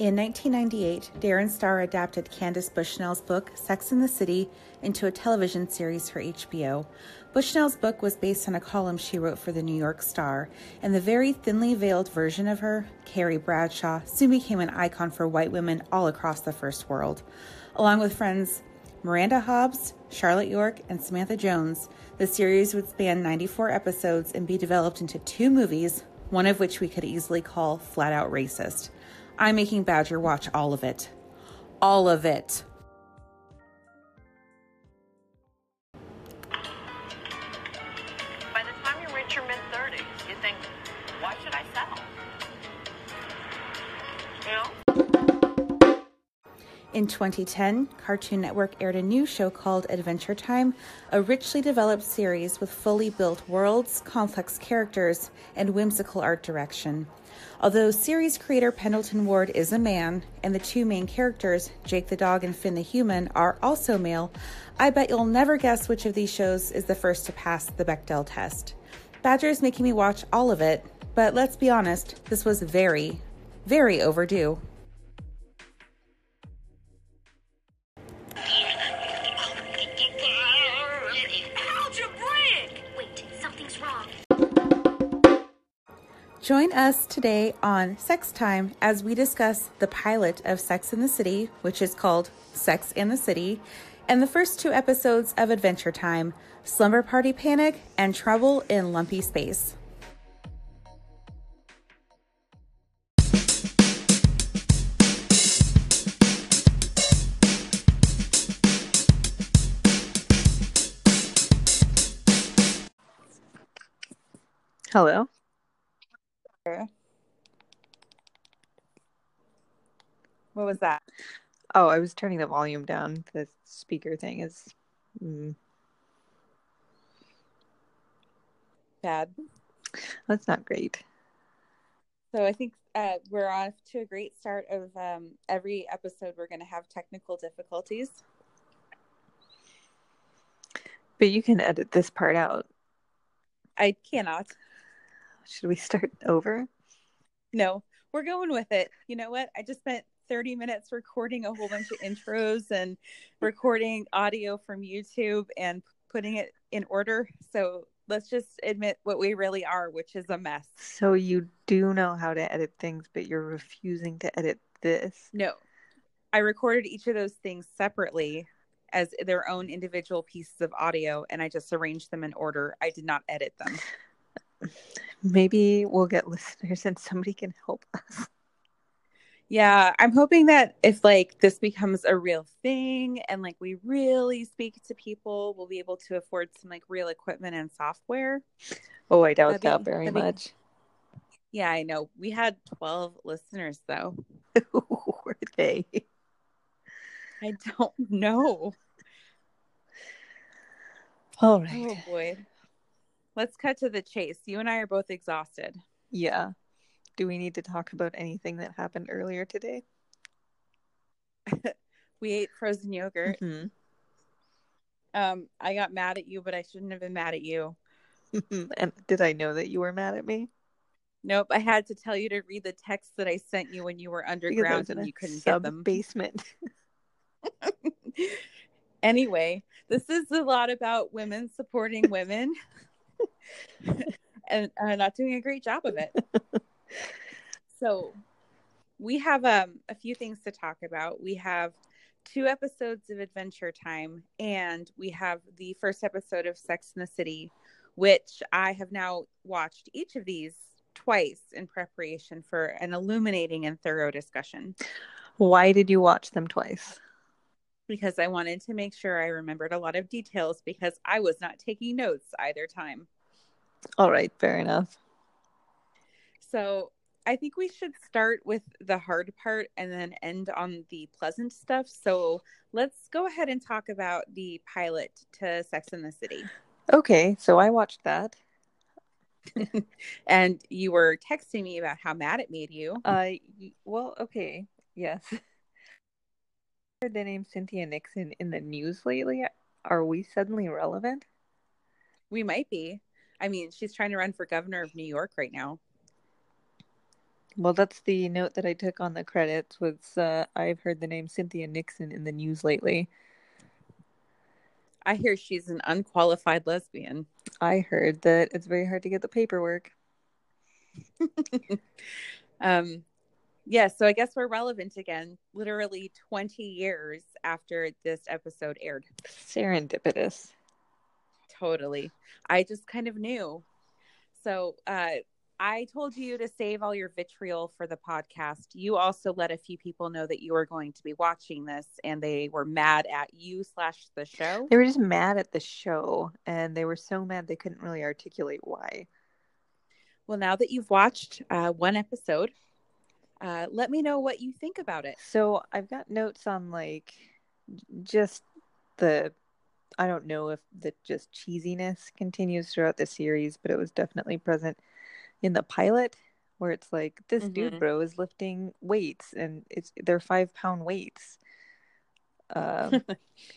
In 1998, Darren Star adapted Candace Bushnell's book, Sex in the City, into a television series for HBO. Bushnell's book was based on a column she wrote for the New York Star, and the very thinly veiled version of her, Carrie Bradshaw, soon became an icon for white women all across the first world. Along with friends Miranda Hobbs, Charlotte York, and Samantha Jones, the series would span 94 episodes and be developed into two movies, one of which we could easily call flat out racist. I'm making Badger watch all of it. All of it. By the time you reach your mid 30s, you think, why should I settle? You know? In 2010, Cartoon Network aired a new show called Adventure Time, a richly developed series with fully built worlds, complex characters, and whimsical art direction. Although series creator Pendleton Ward is a man, and the two main characters, Jake the dog and Finn the human, are also male, I bet you'll never guess which of these shows is the first to pass the Bechdel test. Badger is making me watch all of it, but let's be honest, this was very, very overdue. Join us today on Sex Time as we discuss the pilot of Sex in the City, which is called Sex in the City, and the first two episodes of Adventure Time Slumber Party Panic and Trouble in Lumpy Space. Hello. What was that? Oh, I was turning the volume down. The speaker thing is. Mm, Bad. that's not great. So I think uh, we're off to a great start of um, every episode. We're going to have technical difficulties. But you can edit this part out. I cannot. Should we start over? No, we're going with it. You know what? I just spent 30 minutes recording a whole bunch of intros and recording audio from YouTube and putting it in order. So let's just admit what we really are, which is a mess. So you do know how to edit things, but you're refusing to edit this. No, I recorded each of those things separately as their own individual pieces of audio and I just arranged them in order. I did not edit them. Maybe we'll get listeners and somebody can help us. Yeah, I'm hoping that if like this becomes a real thing and like we really speak to people, we'll be able to afford some like real equipment and software. Oh, I doubt That'd be- very that'd be- much. Yeah, I know. We had 12 listeners though. Who were they? I don't know. All right. Oh boy. Let's cut to the chase. You and I are both exhausted. Yeah. Do we need to talk about anything that happened earlier today? We ate frozen yogurt. hmm Um, I got mad at you, but I shouldn't have been mad at you. and did I know that you were mad at me? Nope, I had to tell you to read the text that I sent you when you were underground and you couldn't get them. basement. anyway, this is a lot about women supporting women and uh, not doing a great job of it. so, we have um, a few things to talk about. We have two episodes of Adventure Time, and we have the first episode of Sex in the City, which I have now watched each of these twice in preparation for an illuminating and thorough discussion Why did you watch them twice? Because I wanted to make sure I remembered a lot of details because I was not taking notes either time. All right, fair enough. So I think we should start with the hard part and then end on the pleasant stuff. So let's go ahead and talk about the pilot to Sex in the City. Okay, so I watched that. and you were texting me about how mad it made you. Uh, well, okay, yes. Heard the name Cynthia Nixon in the news lately. Are we suddenly relevant? We might be. I mean, she's trying to run for governor of New York right now. Well, that's the note that I took on the credits. Was uh, I've heard the name Cynthia Nixon in the news lately. I hear she's an unqualified lesbian. I heard that it's very hard to get the paperwork. um, yeah, so I guess we're relevant again, literally 20 years after this episode aired. Serendipitous. Totally. I just kind of knew. So, uh, I told you to save all your vitriol for the podcast. You also let a few people know that you were going to be watching this, and they were mad at you slash the show. They were just mad at the show, and they were so mad they couldn't really articulate why. Well, now that you've watched uh, one episode, uh, let me know what you think about it. So I've got notes on like just the I don't know if the just cheesiness continues throughout the series, but it was definitely present in the pilot where it's like this mm-hmm. dude bro is lifting weights and it's they're five pound weights. Um,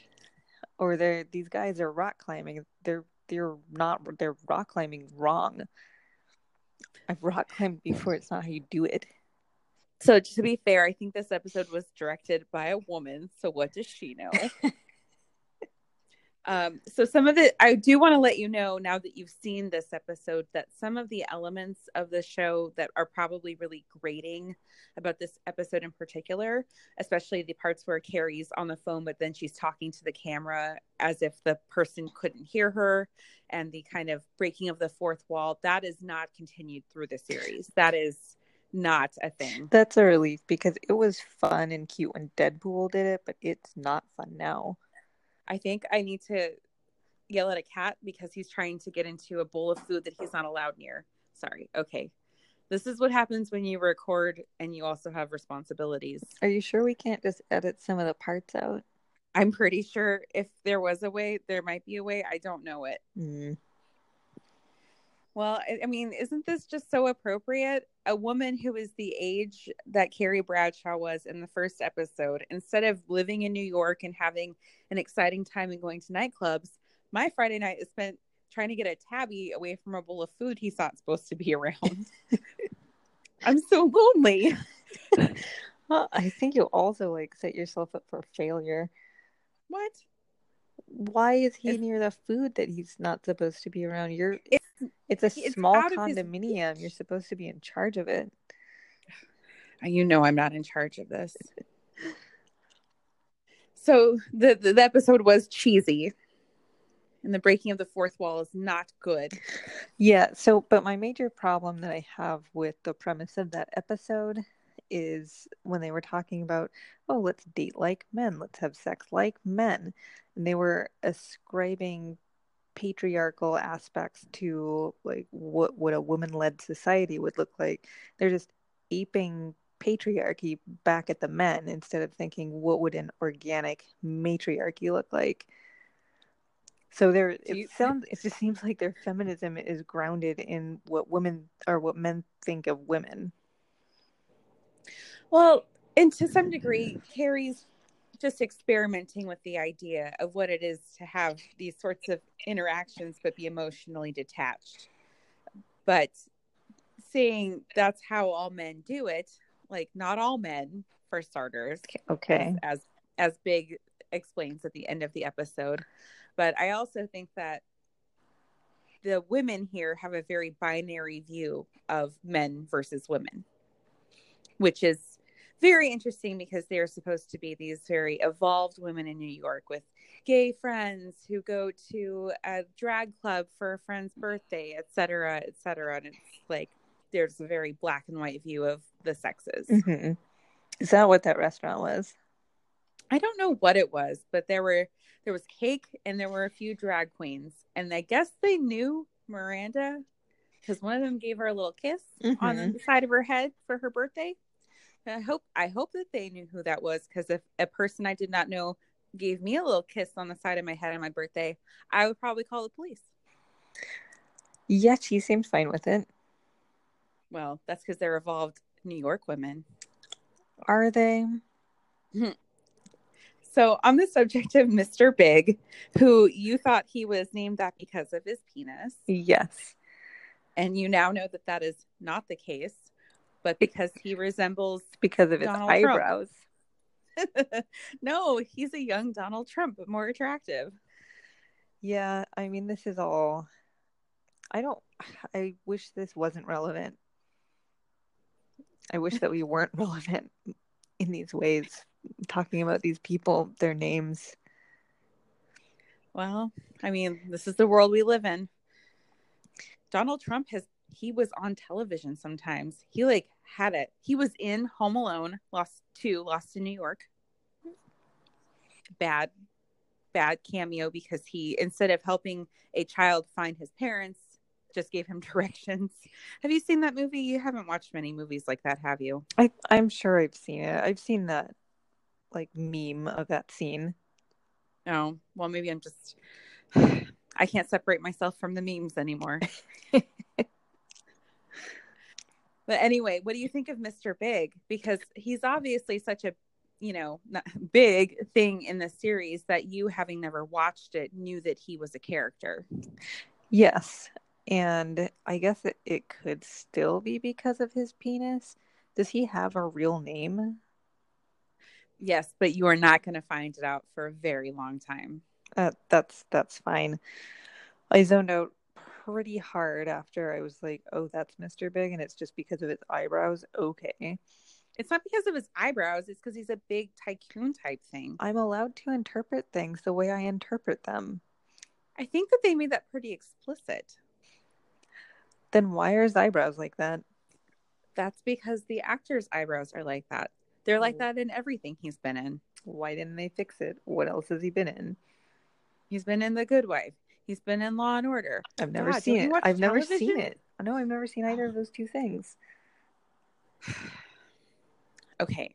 or they're these guys are rock climbing. They're they're not they're rock climbing wrong. I've rock climbed before. It's not how you do it so to be fair i think this episode was directed by a woman so what does she know Um, so some of the I do want to let you know now that you've seen this episode that some of the elements of the show that are probably really grating about this episode in particular, especially the parts where Carrie's on the phone but then she's talking to the camera as if the person couldn't hear her and the kind of breaking of the fourth wall, that is not continued through the series. That is not a thing. That's a relief because it was fun and cute when Deadpool did it, but it's not fun now. I think I need to yell at a cat because he's trying to get into a bowl of food that he's not allowed near. Sorry. Okay. This is what happens when you record and you also have responsibilities. Are you sure we can't just edit some of the parts out? I'm pretty sure if there was a way, there might be a way. I don't know it. Mm. Well, I mean, isn't this just so appropriate? A woman who is the age that Carrie Bradshaw was in the first episode, instead of living in New York and having an exciting time and going to nightclubs, my Friday night is spent trying to get a tabby away from a bowl of food he's not supposed to be around. I'm so lonely. well, I think you also like set yourself up for failure. What? Why is he near the food that he's not supposed to be around? You're it's a it's small condominium. His... You're supposed to be in charge of it. Uh, you know I'm not in charge of this. so the, the, the episode was cheesy. And the breaking of the fourth wall is not good. Yeah, so but my major problem that I have with the premise of that episode is when they were talking about, oh, let's date like men, let's have sex like men. And they were ascribing patriarchal aspects to like what what a woman-led society would look like. They're just aping patriarchy back at the men instead of thinking what would an organic matriarchy look like. So there it you... sounds it just seems like their feminism is grounded in what women or what men think of women. Well and to some degree carrie's just experimenting with the idea of what it is to have these sorts of interactions but be emotionally detached. But seeing that's how all men do it like not all men for starters okay. as as, as big explains at the end of the episode. But i also think that the women here have a very binary view of men versus women which is very interesting because they're supposed to be these very evolved women in New York with gay friends who go to a drag club for a friend's birthday, et cetera, et cetera. And it's like there's a very black and white view of the sexes. Mm-hmm. Is that what that restaurant was? I don't know what it was, but there were there was cake and there were a few drag queens, and I guess they knew Miranda because one of them gave her a little kiss mm-hmm. on the side of her head for her birthday. I hope I hope that they knew who that was because if a person I did not know gave me a little kiss on the side of my head on my birthday, I would probably call the police. Yeah, she seemed fine with it. Well, that's because they're evolved New York women. Are they? Hmm. So, on the subject of Mr. Big, who you thought he was named that because of his penis. Yes. And you now know that that is not the case but because he resembles because of his Donald eyebrows. no, he's a young Donald Trump, but more attractive. Yeah, I mean, this is all. I don't. I wish this wasn't relevant. I wish that we weren't relevant in these ways, talking about these people, their names. Well, I mean, this is the world we live in. Donald Trump has he was on television sometimes. He like had it. He was in Home Alone, Lost 2, Lost in New York. Bad bad cameo because he instead of helping a child find his parents, just gave him directions. Have you seen that movie? You haven't watched many movies like that, have you? I I'm sure I've seen it. I've seen that like meme of that scene. No. Well, maybe I'm just I can't separate myself from the memes anymore. But anyway, what do you think of Mr. Big? Because he's obviously such a, you know, big thing in the series that you, having never watched it, knew that he was a character. Yes. And I guess it, it could still be because of his penis. Does he have a real name? Yes, but you are not going to find it out for a very long time. Uh, that's that's fine. I zoned out pretty hard after I was like, "Oh, that's Mr. Big," and it's just because of his eyebrows. Okay, It's not because of his eyebrows, it's because he's a big tycoon type thing. I'm allowed to interpret things the way I interpret them. I think that they made that pretty explicit. Then why are his eyebrows like that? That's because the actor's eyebrows are like that. They're like that in everything he's been in. Why didn't they fix it? What else has he been in? He's been in The Good Wife. He's been in Law and Order. I've never God, seen it. I've never seen it. No, I've never seen either of those two things. okay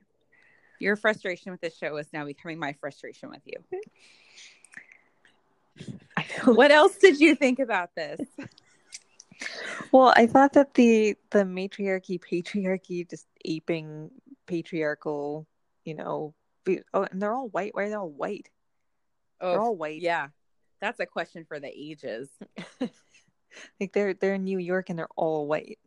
your frustration with this show is now becoming my frustration with you what else did you think about this Well, I thought that the the matriarchy patriarchy just aping patriarchal, you know, be- oh, and they're all white. Why are they all white? Oh, they're all white. yeah that's a question for the ages Like they're they're in New York and they're all white.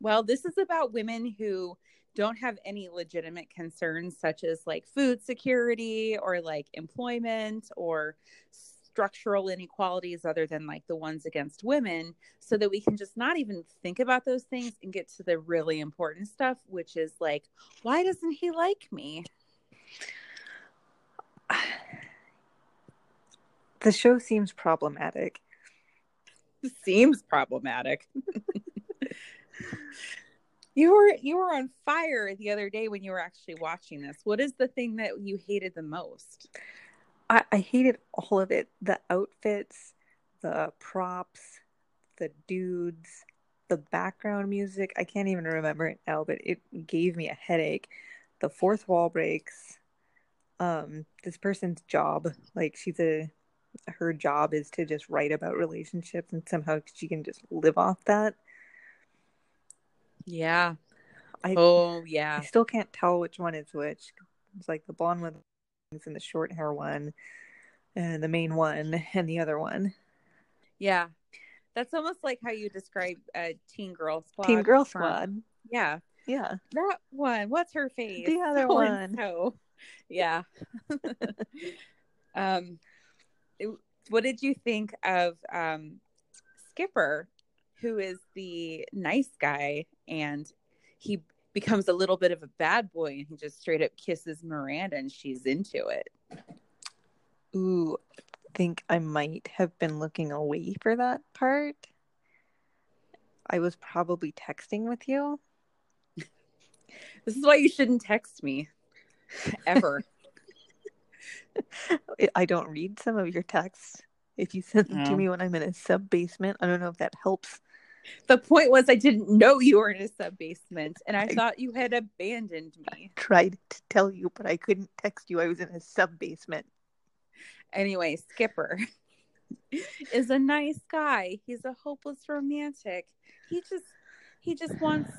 well this is about women who don't have any legitimate concerns such as like food security or like employment or structural inequalities other than like the ones against women so that we can just not even think about those things and get to the really important stuff which is like why doesn't he like me The show seems problematic. seems problematic. you were you were on fire the other day when you were actually watching this. What is the thing that you hated the most? I, I hated all of it. The outfits, the props, the dudes, the background music. I can't even remember it now, but it gave me a headache. The fourth wall breaks. Um, this person's job, like she's a her job is to just write about relationships and somehow she can just live off that. Yeah. I Oh yeah. I still can't tell which one is which. It's like the blonde one and the short hair one, and the main one and the other one. Yeah. That's almost like how you describe a Teen Girl Squad. Team Girl Squad. Yeah. Yeah. That one. What's her face? The other So one. So. Yeah. um what did you think of um Skipper, who is the nice guy and he becomes a little bit of a bad boy and he just straight up kisses Miranda and she's into it. Ooh, I think I might have been looking away for that part. I was probably texting with you. This is why you shouldn't text me ever. I- I don't read some of your texts. If you send them to Oh. me when I'm in a sub basement, I don't know if that helps. the point was I didn't know you were in a sub basement and I I- thought you had abandoned me. Tried to tell you, but I couldn't text you. I was in a sub basement. Anyway, Skipper is a nice guy. He's a hopeless romantic. He just he just wants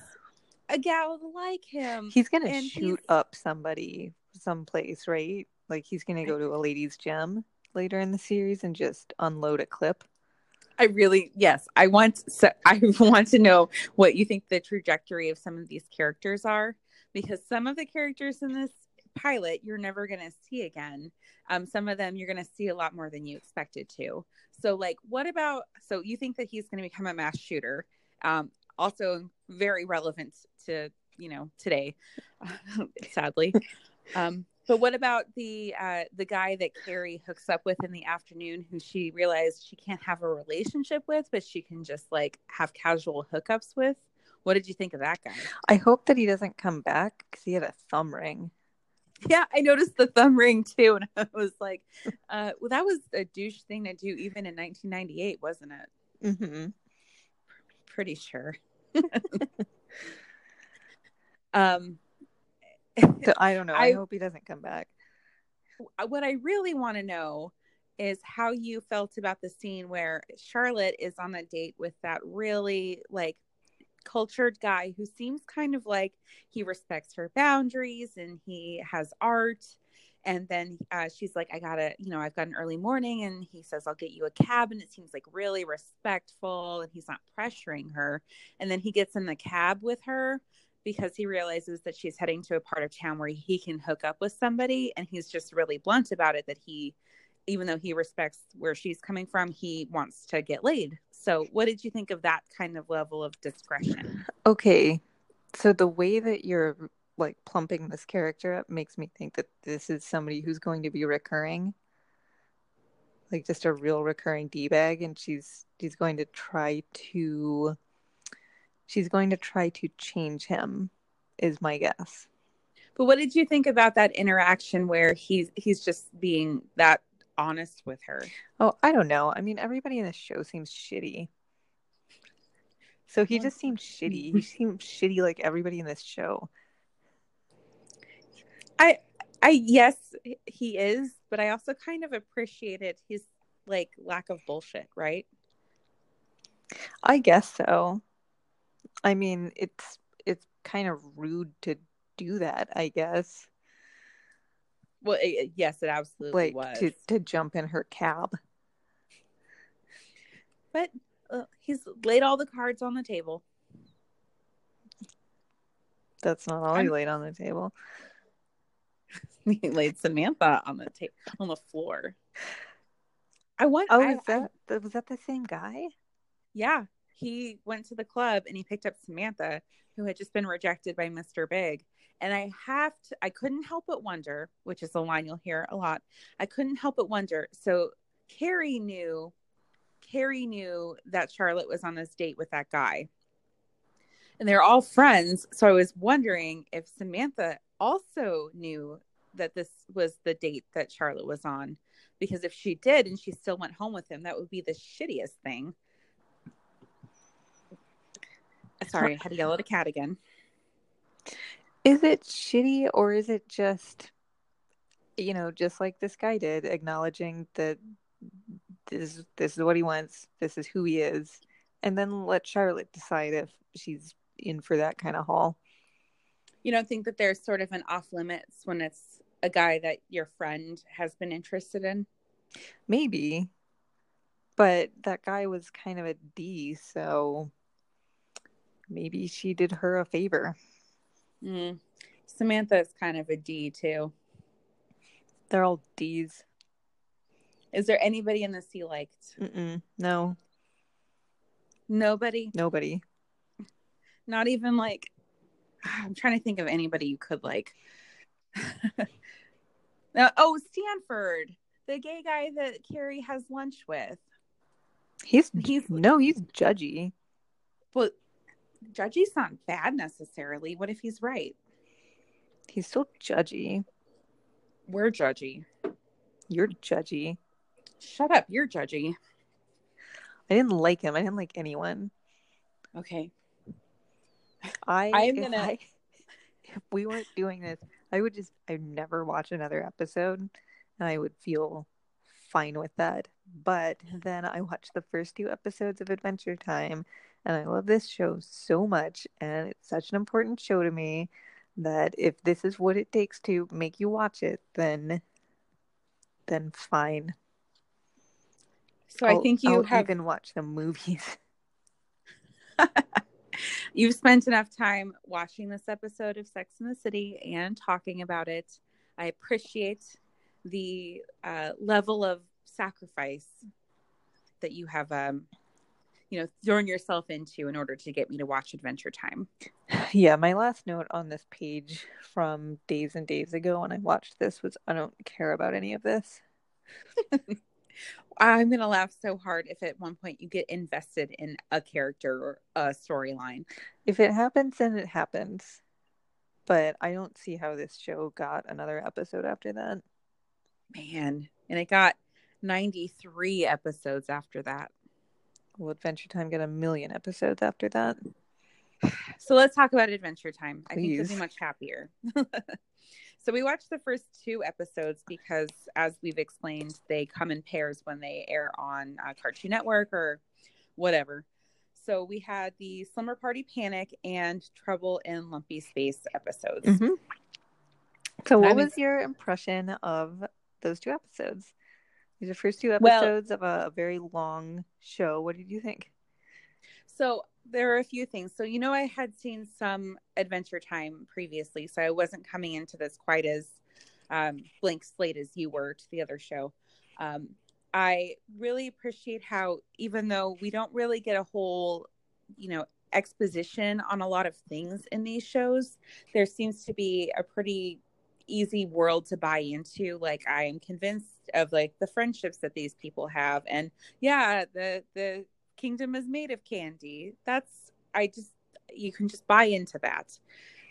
a gal like him. He's gonna shoot he's- up somebody someplace, right? Like he's gonna go to a ladies' gym later in the series and just unload a clip. I really yes, I want so I want to know what you think the trajectory of some of these characters are because some of the characters in this pilot you're never going to see again. Um, some of them you're going to see a lot more than you expected to. So, like, what about? So, you think that he's going to become a mass shooter? Um, also, very relevant to you know today, sadly. Um, but what about the uh, the guy that Carrie hooks up with in the afternoon, who she realized she can't have a relationship with, but she can just like have casual hookups with? What did you think of that guy? I hope that he doesn't come back because he had a thumb ring. Yeah, I noticed the thumb ring too, and I was like, uh, "Well, that was a douche thing to do even in 1998, wasn't it?" Mm-hmm. Pretty sure. um, I don't know. I, I- hope he doesn't come back. what I really want to know is how you felt about the scene where Charlotte is on a date with that really like cultured guy who seems kind of like he respects her boundaries and he has art. And then uh, she's like, I gotta, you know, I've got an early morning. And he says, I'll get you a cab. And it seems like really respectful and he's not pressuring her. And then he gets in the cab with her because he realizes that she's heading to a part of town where he can hook up with somebody and he's just really blunt about it that he even though he respects where she's coming from he wants to get laid so what did you think of that kind of level of discretion Okay. So the way that you're like plumping this character up makes me think that this is somebody who's going to be recurring. Like just a real recurring D bag and she's she's going to try to she's going to try to change him is my guess. but what did you think about that interaction where he's he's just being that honest with her Oh, I don't know. I mean everybody in this show seems shitty. So he just seems shitty. He seems shitty like everybody in this show. i i yes he is but i also kind of appreciated his like lack of bullshit right I guess so. I mean, it's it's kind of rude to do that, I guess. well it, yes it absolutely Like was to to jump in her cab. but uh, he's laid all the cards on the table That's not all he I'm- laid on the table. he laid Samantha on the table on the floor. I want. Oh, I, is that that- was that the same guy? yeah, he went to the club and he picked up Samantha, who had just been rejected by Mr. Big. And I have to. I couldn't help but wonder, which is a line you'll hear a lot. I couldn't help but wonder. So Carrie knew. Carrie knew that Charlotte was on this date with that guy. And they're all friends. So I was wondering if Samantha also knew that this was the date that Charlotte was on. Because if she did and she still went home with him, that would be the shittiest thing. Sorry, I had to yell at a cat again. Is it shitty or is it just you know, just like this guy did, acknowledging that this this is what he wants, this is who he is, and then let Charlotte decide if she's in for that kind of haul. You don't think that there's sort of an off limits when it's a guy that your friend has been interested in? Maybe. But that guy was kind of a D, so maybe she did her a favor. Mm. Samantha is kind of a D too. They're all D's. Is there anybody in this you liked? Mm-mm. No, Nobody. nobody. Not even like. I'm trying to think of anybody you could like. oh, Stanford, the gay guy that Carrie has lunch with. He's He's no, he's judgy. But Judgy's not bad necessarily. What if he's right? He's still judgy. We're judgy. You're judgy. Shut up. You're judgy. I didn't like him. I didn't like anyone. Okay. I, I am gonna- I- if we weren't doing this, I would just I'd never watch another episode and I would feel fine with that. But then I watched the first two episodes of Adventure Time and I love this show so much and it's such an important show to me that if this is what it takes to make you watch it, then then fine. So I I'll- think you I'll have even watch the movies. you've spent enough time watching this episode of Sex in the City and talking about it. I appreciate the uh, level of sacrifice that you have, um, you know, thrown yourself into in order to get me to watch Adventure Time. Yeah, my last note on this page from days and days ago when I watched this was I don't care about any of this. I'm gonna laugh so hard if at one point you get invested in a character or a storyline. If it happens, then it happens. But I don't see how this show got another episode after that. Man, and it got 93 episodes after that. Will Adventure Time get a million episodes after that? So let's talk about Adventure Time. I think be much happier. so we watched the first two episodes because, as we've explained, they come in pairs when they air on uh, Cartoon Network or whatever. So we had the Slumber Party Panic and Trouble in Lumpy Space episodes. Mhm. So, what was your impression of those two episodes? These are the first two Well- episodes of a, a very long show. What did you think? So there are a few things. So you know, I had seen some Adventure Time previously, so I wasn't coming into this quite as um, blank slate as you were to the other show. Um, I really appreciate how, even though we don't really get a whole, you know, exposition on a lot of things in these shows, there seems to be a pretty easy world to buy into. Like I am convinced of like the friendships that these people have, and yeah, the the kingdom is made of candy. That's I just you can just buy into that.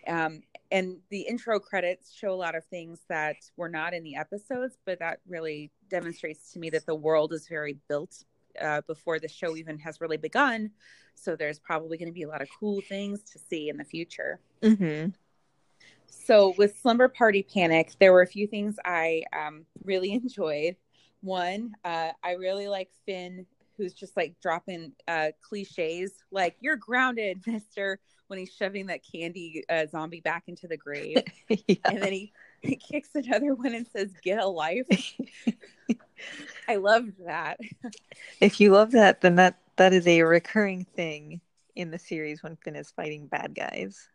Um, and the intro credits show a lot of things that were not in the episodes, but that really demonstrates to me that the world is very built uh, before the show even has really begun. So there's probably going to be a lot of cool things to see in the future. Mm-hmm. So with Slumber Party Panic, there were a few things I um, really enjoyed. One, uh, I really like Finn, who's just like dropping uh, cliches, like "You're grounded, Mister," when he's shoving that candy uh, zombie back into the grave, yeah. and then he, he kicks another one and says, "Get a life." I loved that. If you love that, then that that is a recurring thing in the series when Finn is fighting bad guys.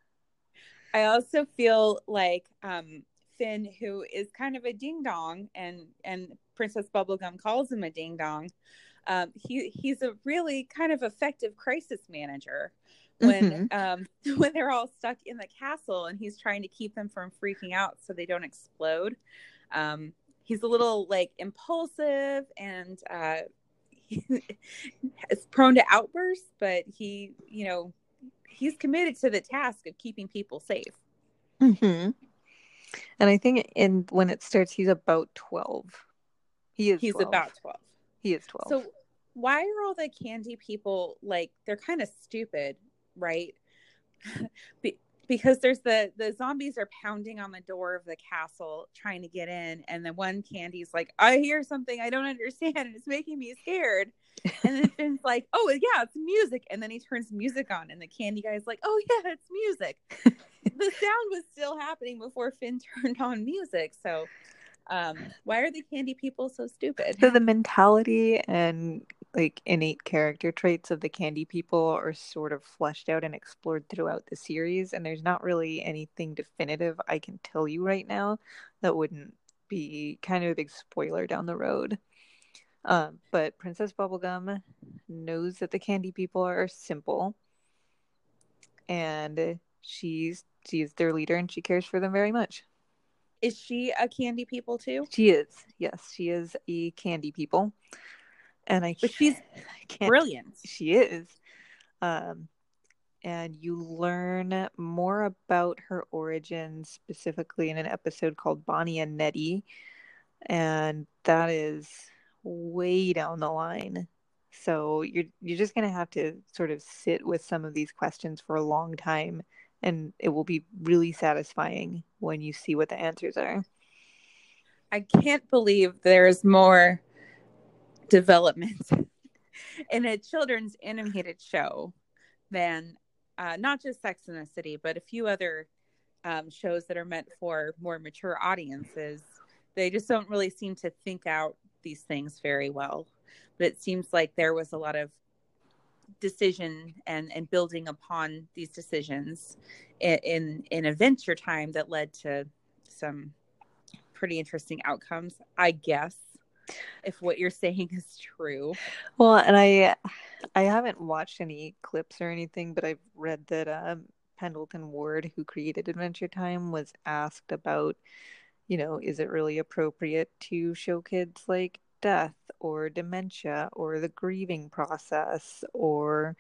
I also feel like um, Finn, who is kind of a ding dong, and and Princess Bubblegum calls him a ding dong. Um, he he's a really kind of effective crisis manager when um, when they're all stuck in the castle, and he's trying to keep them from freaking out so they don't explode. Um, he's a little like impulsive and uh, is prone to outbursts, but he you know he's committed to the task of keeping people safe. hmm And I think in when it starts, he's about twelve. He is. He's 12. about 12. He is twelve. So why are all the candy people like they're kind of stupid, right? Be- because there's the the zombies are pounding on the door of the castle trying to get in and the one candy's like I hear something I don't understand and it's making me scared. And then Finn's like, "Oh, yeah, it's music." And then he turns music on and the candy guy's like, "Oh, yeah, it's music." the sound was still happening before Finn turned on music. So um why are the candy people so stupid? So the mentality and like innate character traits of the candy people are sort of fleshed out and explored throughout the series, and there's not really anything definitive I can tell you right now that wouldn't be kind of a big spoiler down the road. Um, but Princess Bubblegum knows that the candy people are simple, and she's she's their leader, and she cares for them very much. Is she a candy people too? She is, yes, she is a candy people, and I But she's I can't. Brilliant. She is, um, and you learn more about her origins specifically in an episode called Bonnie and Neddy, and that is way down the line. So you're you're just gonna have to sort of sit with some of these questions for a long time, and it will be really satisfying when you see what the answers are. I can't believe there's more development in a children's animated show than uh, not just Sex in the City, but a few other um, shows that are meant for more mature audiences. They just don't really seem to think out these things very well. but it seems like there was a lot of decision and and building upon these decisions in in, in adventure time that led to some pretty interesting outcomes i guess if what you're saying is true Well, and I I haven't watched any clips or anything, but I've read that um, Pendleton Ward, who created Adventure Time, was asked about, you know, is it really appropriate to show kids like death or dementia or the grieving process or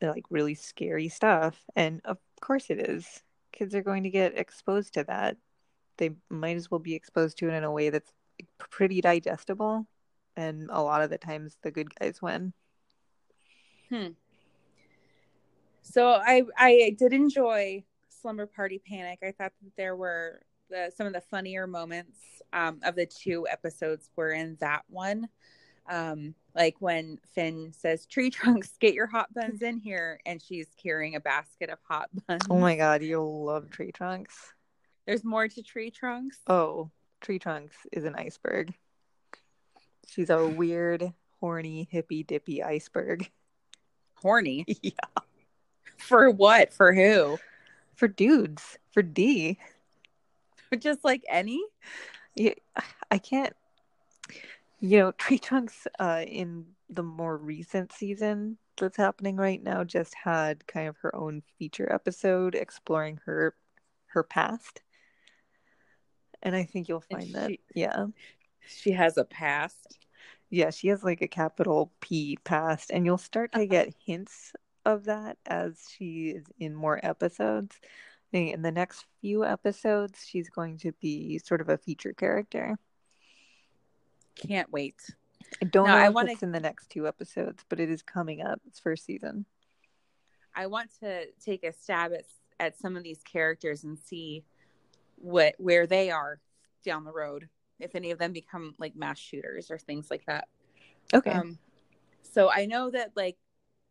like really scary stuff? And of course it is. Kids are going to get exposed to that. They might as well be exposed to it in a way that's pretty digestible. And a lot of the times the good guys win. Hmm. So I I did enjoy Slumber Party Panic. I thought that there were the some of the funnier moments um, of the two episodes were in that one. Um, like when Finn says, "Tree trunks, get your hot buns in here," and she's carrying a basket of hot buns. Oh my god, you'll love tree trunks. There's more to tree trunks. Oh, tree trunks is an iceberg. She's a weird, horny, hippy dippy iceberg. Horny Yeah. for what? For who? For dudes, for D. But Just like any. Yeah, I can't. You know, Tree Trunks uh, in the more recent season that's happening right now just had kind of her own feature episode exploring her her past, and I think you'll find that yeah, She has a past. yeah, she has like a capital P past, and you'll start to uh-huh. get hints of that as she is in more episodes. I think In the next few episodes, she's going to be sort of a feature character. Can't wait. I don't No, know I if wanna- it's in the next two episodes, but it is coming up. It's first season. I want to take a stab at at some of these characters and see what where they are down the road. If any of them become like mass shooters or things like that. Okay. Um, so I know that like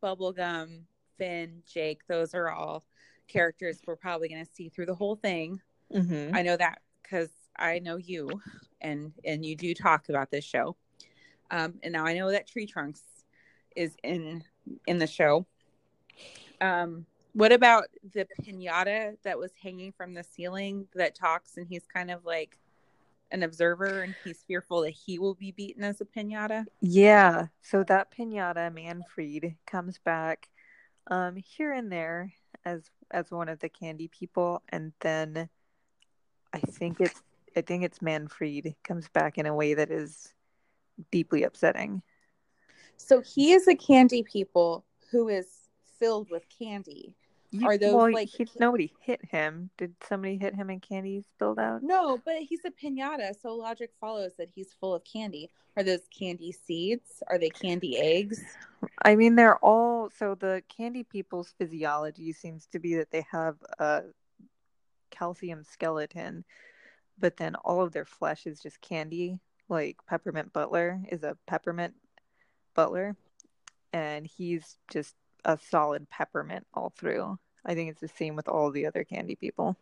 Bubblegum, Finn, Jake, those are all characters we're probably going to see through the whole thing. hmm I know that because I know you, and and you do talk about this show. Um, and now I know that Tree Trunks is in in the show. Um, what about the pinata that was hanging from the ceiling that talks, and he's kind of like an observer, and he's fearful that he will be beaten as a pinata. Yeah. So that pinata Manfred comes back um here and there as as one of the candy people, and then I think it's I think it's Manfred comes back in a way that is deeply upsetting. So he is a candy people who is filled with candy. You- Are those, well, like, he, nobody hit him? Did somebody hit him and candy spilled out? No, but he's a pinata, so logic follows that he's full of candy. Are those candy seeds? Are they candy eggs? I mean, they're all so the candy people's physiology seems to be that they have a calcium skeleton, but then all of their flesh is just candy. Like Peppermint Butler is a peppermint butler, and he's just a solid peppermint all through. I think it's the same with all the other candy people.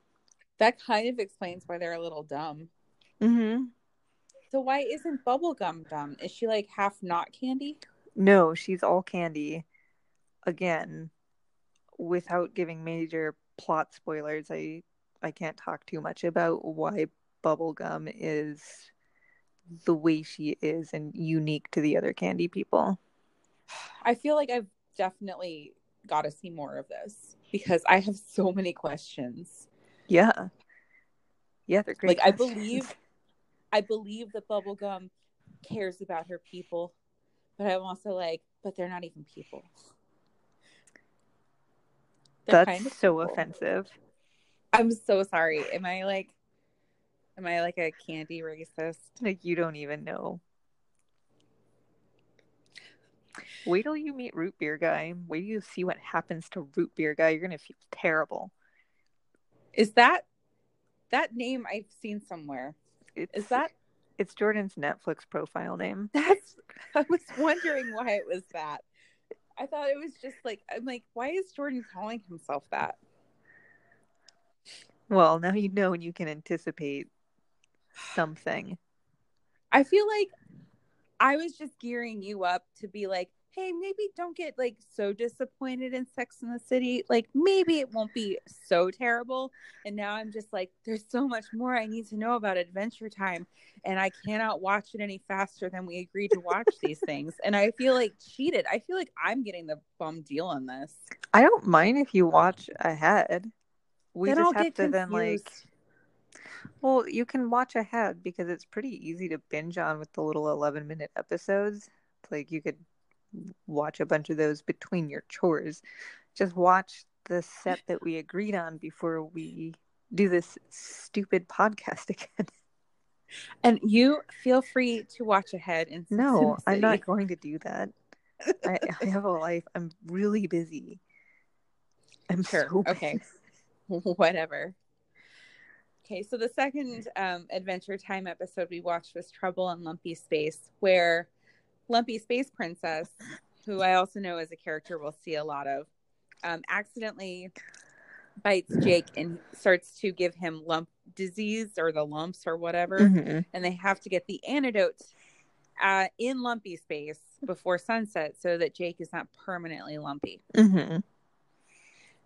That kind of explains why they're a little dumb. Mm-hmm. So why isn't bubblegum dumb? Is she like half not candy? No, she's all candy. Again, without giving major plot spoilers, I I can't talk too much about why Bubblegum is the way she is and unique to the other candy people. I feel like I've definitely got to see more of this because I have so many questions. Yeah. Yeah, they're great. Like I believe I believe that bubblegum cares about her people, but I'm also like, but they're not even people. They're That's kind of so people. offensive. I'm so sorry. Am I like am I like a candy racist? Like you don't even know. Wait till you meet Root Beer Guy. Wait till you see what happens to Root Beer Guy. You're gonna feel terrible. Is that that name I've seen somewhere? It's, Is that it's Jordan's Netflix profile name? that's I was wondering why it was that. I thought it was just like I'm like, why is Jordan calling himself that? Well, now you know and you can anticipate something. I feel like I was just gearing you up to be like, hey, maybe don't get like so disappointed in Sex in the City. Like maybe it won't be so terrible. And now I'm just like, there's so much more I need to know about Adventure Time, and I cannot watch it any faster than we agreed to watch these things. And I feel like cheated. I feel like I'm getting the bum deal on this. I don't mind if you watch ahead. We Then just I'll have to then like confused. Well, you can watch ahead because it's pretty easy to binge on with the little 11 minute episodes. It's like you could watch a bunch of those between your chores. Just watch the set that we agreed on before we do this stupid podcast again. And you feel free to watch ahead. And No, I'm not going to do that. I, I have a life. I'm really busy. I'm Sure. so Okay. Whatever. Okay, so the second um, Adventure Time episode we watched was Trouble in Lumpy Space, where Lumpy Space Princess, who I also know as a character we'll see a lot of, um, accidentally bites Jake and starts to give him lump disease or the lumps or whatever. Mhm. And they have to get the antidote uh, in Lumpy Space before sunset so that Jake is not permanently lumpy. Mhm.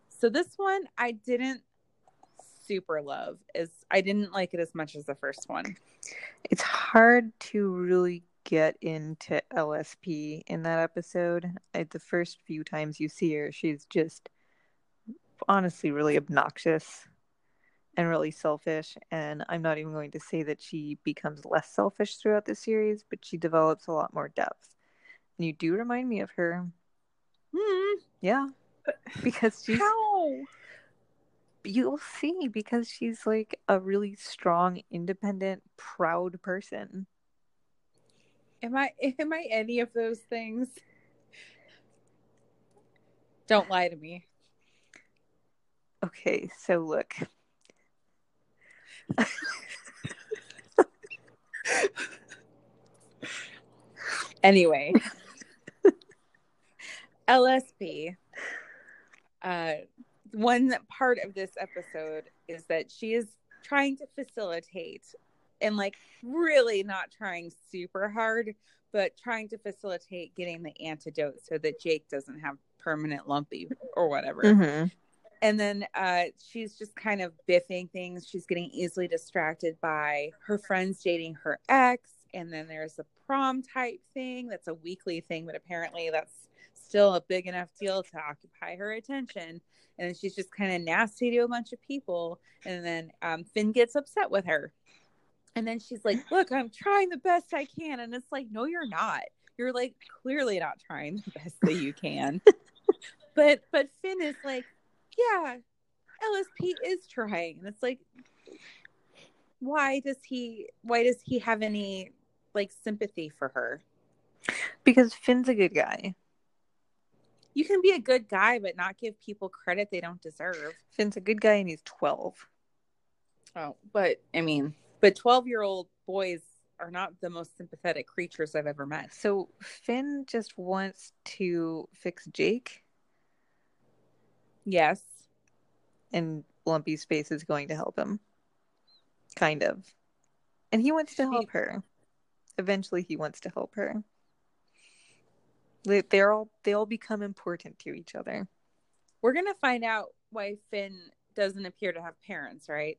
So this one I didn't super love is I didn't like it as much as the first one. It's hard to really get into LSP in that episode. I, the first few times you see her, she's just honestly really obnoxious and really selfish. And I'm not even going to say that she becomes less selfish throughout the series, but she develops a lot more depth. And you do remind me of her. Hmm. Yeah. Because she's How? You'll see because she's like a really strong, independent, proud person. Am I am I any of those things? Don't lie to me. Okay, so look. Anyway. LSP. Uh one part of this episode is that she is trying to facilitate and like really not trying super hard, but trying to facilitate getting the antidote so that Jake doesn't have permanent lumpy or whatever. Mhm. And then uh, she's just kind of biffing things. She's getting easily distracted by her friends dating her ex. And then there's a prom type thing that's a weekly thing, but apparently that's still a big enough deal to occupy her attention. And she's just kind of nasty to a bunch of people. And then um, Finn gets upset with her. And then she's like, Look, I'm trying the best I can. And it's like, No, you're not. You're like clearly not trying the best that you can. but but Finn is like, yeah, LSP is trying. And it's like, why does he why does he have any like sympathy for her? Because Finn's a good guy. You can be a good guy but not give people credit they don't deserve. Finn's a good guy and he's 12. Oh, but I mean, but 12-year-old boys are not the most sympathetic creatures I've ever met. So Finn just wants to fix Jake, Yes. and Lumpy Space is going to help him. Kind of. And he wants to help her. Eventually, he wants to help her. They, they're all they all become important to each other. We're going to find out why Finn doesn't appear to have parents, right?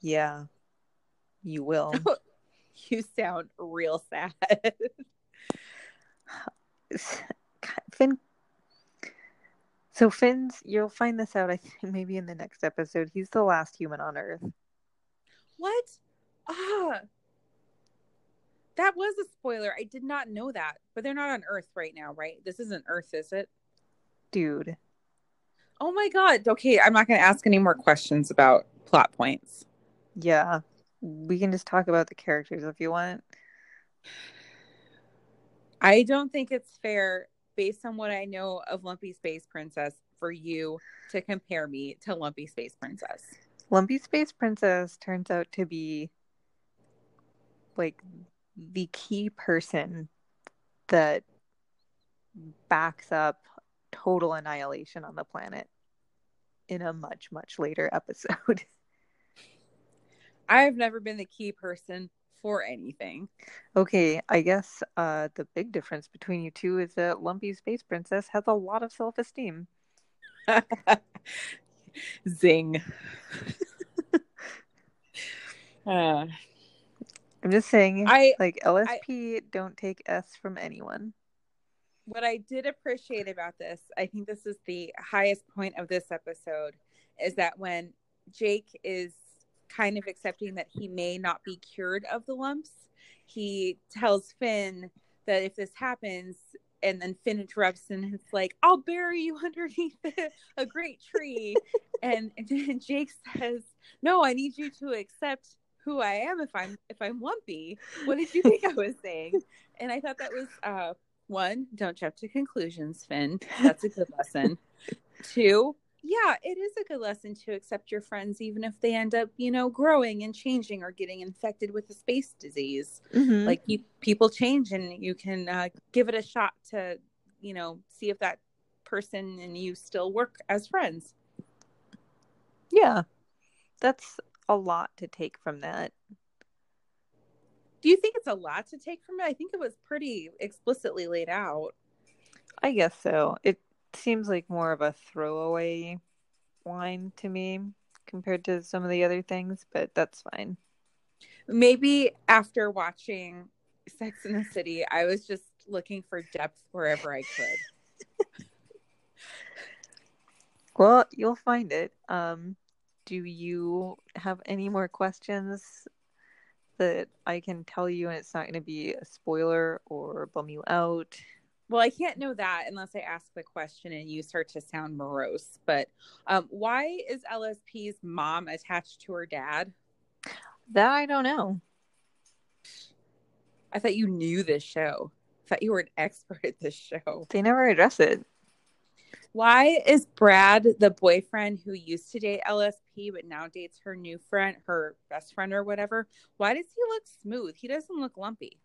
Yeah, you will. You sound real sad. Finn. So Finn's, you'll find this out. I think maybe in the next episode. He's the last human on Earth. What? Ah. That was a spoiler. I did not know that. But they're not on Earth right now, right? This isn't Earth, is it? Dude, Oh my god. Okay, I'm not going to ask any more questions about plot points. yeah, we can just talk about the characters if you want. I don't think it's fair based on what I know of Lumpy Space Princess for you to compare me to Lumpy Space Princess. Lumpy Space Princess turns out to be like the key person that backs up total annihilation on the planet in a much, much later episode. I've never been the key person for anything. Okay, I guess uh, the big difference between you two is that Lumpy Space Princess has a lot of self esteem. Zing. uh, I'm just saying, I like LSP don't take S from anyone. what I did appreciate about this, I think this is the highest point of this episode, is that when Jake is kind of accepting that he may not be cured of the lumps, he tells Finn that if this happens, and then Finn interrupts and it's like, I'll bury you underneath a great tree. and, and Jake says, No, I need you to accept who I am if I'm if I'm lumpy. What did you think I was saying? And I thought that was uh one, don't jump to conclusions, Finn. That's a good lesson. Two, yeah, it is a good lesson to accept your friends even if they end up, you know, growing and changing or getting infected with a space disease. Mhm. Like you, people change and you can uh, give it a shot to, you know, see if that person and you still work as friends. yeah, that's a lot to take from that. Do you think it's a lot to take from it? I think it was pretty explicitly laid out. I guess so. It seems like more of a throwaway line to me compared to some of the other things, but that's fine. Maybe after watching Sex in the City, I was just looking for depth wherever I could. Well, you'll find it. Um, do you have any more questions that I can tell you and it's not going to be a spoiler or bum you out? Well, I can't know that unless I ask the question and you start to sound morose. But um, why is LSP's mom attached to her dad? That I don't know. I thought you knew this show. I thought you were an expert at this show. They never address it. Why is Brad the boyfriend who used to date LSP but now dates her new friend, her best friend or whatever? Why does he look smooth? He doesn't look lumpy.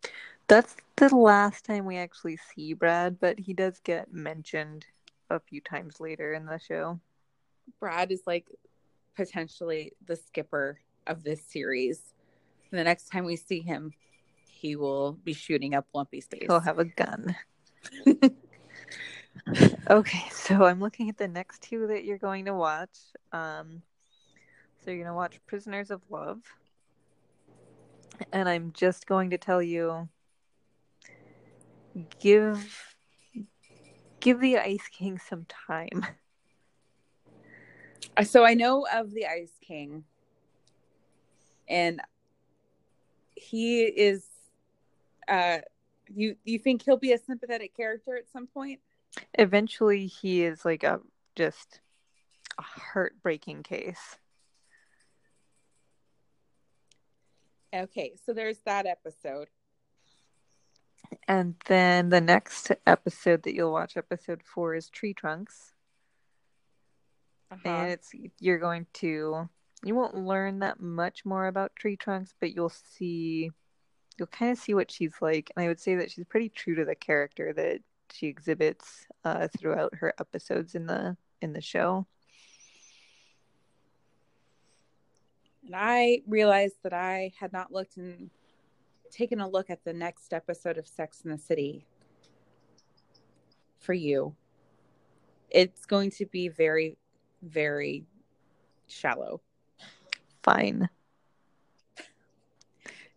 That's the last time we actually see Brad, but he does get mentioned a few times later in the show. Brad is like potentially the skipper of this series. And the next time we see him, he will be shooting up Lumpy Space. He'll have a gun. okay, so I'm looking at the next two that you're going to watch. Um, so you're going to watch Prisoners of Love. And I'm just going to tell you give give the Ice King some time. So I know of the Ice King, and he is. Uh, you you think he'll be a sympathetic character at some point? Eventually he is like a just a heartbreaking case. Okay, so there's that episode. And then the next episode that you'll watch, episode four, is Tree Trunks. Uh-huh. And it's you're going to you won't learn that much more about Tree Trunks, but you'll see you'll kind of see what she's like. And I would say that she's pretty true to the character that she exhibits uh, throughout her episodes in the in the show. And I realized that I had not looked and taken a look at the next episode of Sex in the City for you. It's going to be very, very shallow. Fine.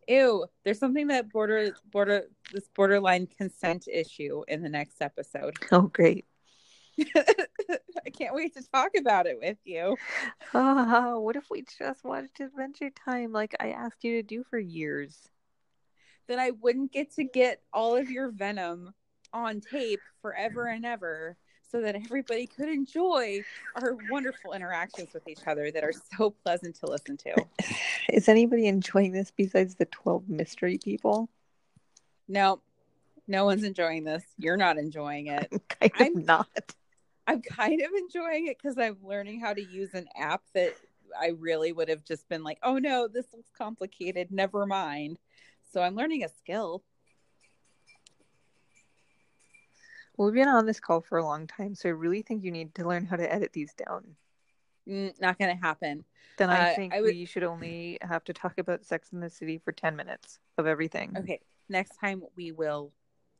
Ew, there's something that border border this borderline consent issue in the next episode. Oh, great. I can't wait to talk about it with you. Ah, what if we just watched Adventure Time like I asked you to do for years? Then I wouldn't get to get all of your venom on tape forever and ever so that everybody could enjoy our wonderful interactions with each other that are so pleasant to listen to. Is anybody enjoying this besides the 12 mystery people? No, no one's enjoying this. You're not enjoying it. I'm I'm- not. I'm kind of enjoying it because I'm learning how to use an app that I really would have just been like, oh no, this looks complicated. Never mind. So I'm learning a skill. Well, we've been on this call for a long time, so I really think you need to learn how to edit these down. Mm, not going to happen. Then I Uh, think I would- we should only have to talk about Sex in the City for 10 minutes of everything. Okay. Next time we will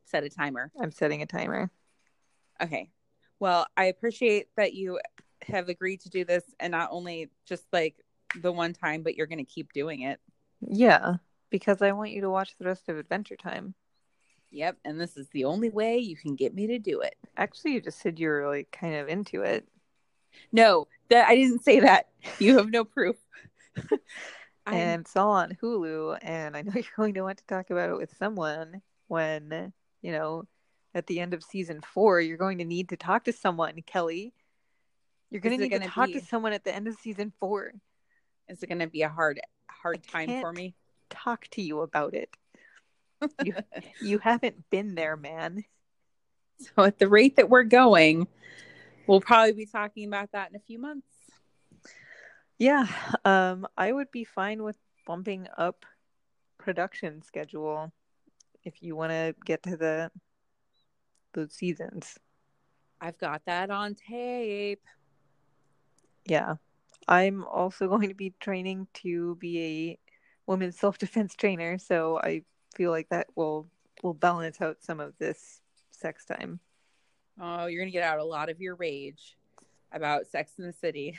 set a timer. I'm setting a timer. Okay. Well, I appreciate that you have agreed to do this and not only just like the one time, but you're going to keep doing it. Yeah, because I want you to watch the rest of Adventure Time. Yep. And this is the only way you can get me to do it. Actually, you just said you were like kind of into it. No, that I didn't say that. You have no proof. And it's all on Hulu, and I know you're going to want to talk about it with someone when, you know, at the end of season four, you're going to need to talk to someone, Kelly. You're going to need to talk be- to someone at the end of season four. is it going to be a hard, hard I time for me? Talk to you about it. You, you haven't been there, man. So at the rate that we're going, we'll probably be talking about that in a few months. Yeah, um, I would be fine with bumping up production schedule if you want to get to the those seasons. I've got that on tape. Yeah. I'm also going to be training to be a women's self-defense trainer, so I feel like that will will balance out some of this sex time. Oh, you're going to get out a lot of your rage about Sex in the City.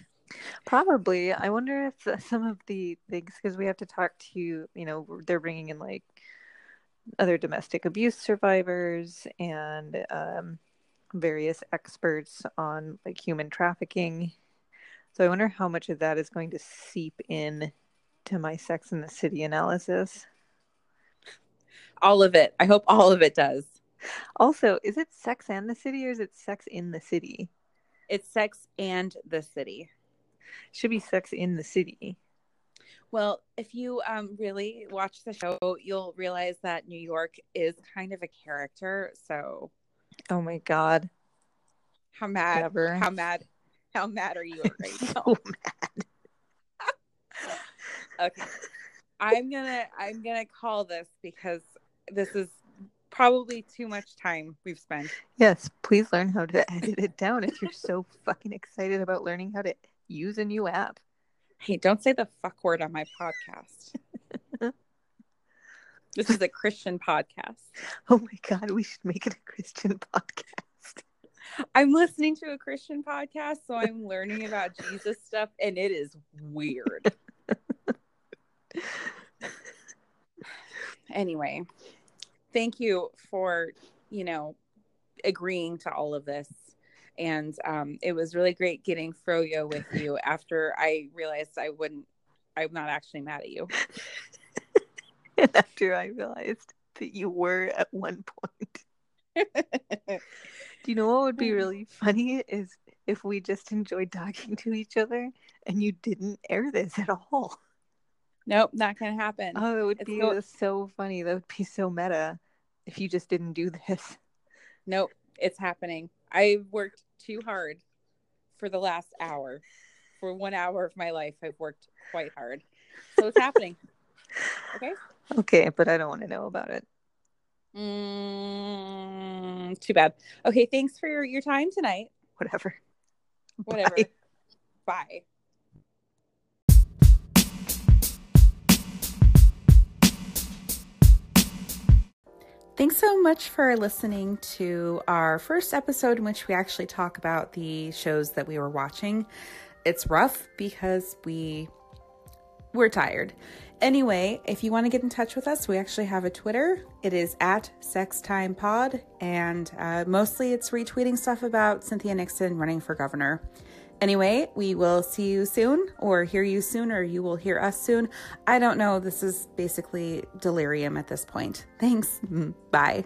Probably. I wonder if some of the things because we have to talk to, you know, they're bringing in like other domestic abuse survivors and um, various experts on like human trafficking. So I wonder how much of that is going to seep in to my Sex in the City analysis. All of it. I hope all of it does. Also, is it Sex and the City or is it Sex in the City? It's Sex and the City. Should be Sex in the City. Well, if you um, really watch the show, you'll realize that New York is kind of a character. So Oh my god. how mad? Never. How mad? How mad are you right now? So mad. okay i'm gonna i'm gonna call this because this is probably too much time we've spent Yes, please learn how to edit it down if you're so fucking excited about learning how to use a new app. hey don't say the fuck word on my podcast this is a christian podcast Oh my god, we should make it a Christian podcast. i'm listening to a christian podcast so i'm learning about jesus stuff and it is weird anyway thank you for you know agreeing to all of this and um, it was really great getting froyo with you after i realized i wouldn't i'm not actually mad at you And after I realized that you were at one point. Do you know what would be really funny is if we just enjoyed talking to each other and you didn't air this at all. Nope not gonna happen Oh, it would It's be so funny. That would be so meta if you just didn't do this. nope it's happening i worked too hard for the last hour for one hour of my life i've worked quite hard so it's happening okay Okay, but I don't want to know about it. Mm, too bad. Okay, thanks for your, your time tonight. Whatever. Whatever. Bye. Bye. Thanks so much for listening to our first episode in which we actually talk about the shows that we were watching. It's rough because we we're tired. Anyway, if you want to get in touch with us, we actually have a Twitter. It is at SexTimePod, and uh, mostly it's retweeting stuff about Cynthia Nixon running for governor. Anyway, we will see you soon or hear you soon or you will hear us soon. I don't know. This is basically delirium at this point. Thanks. Bye.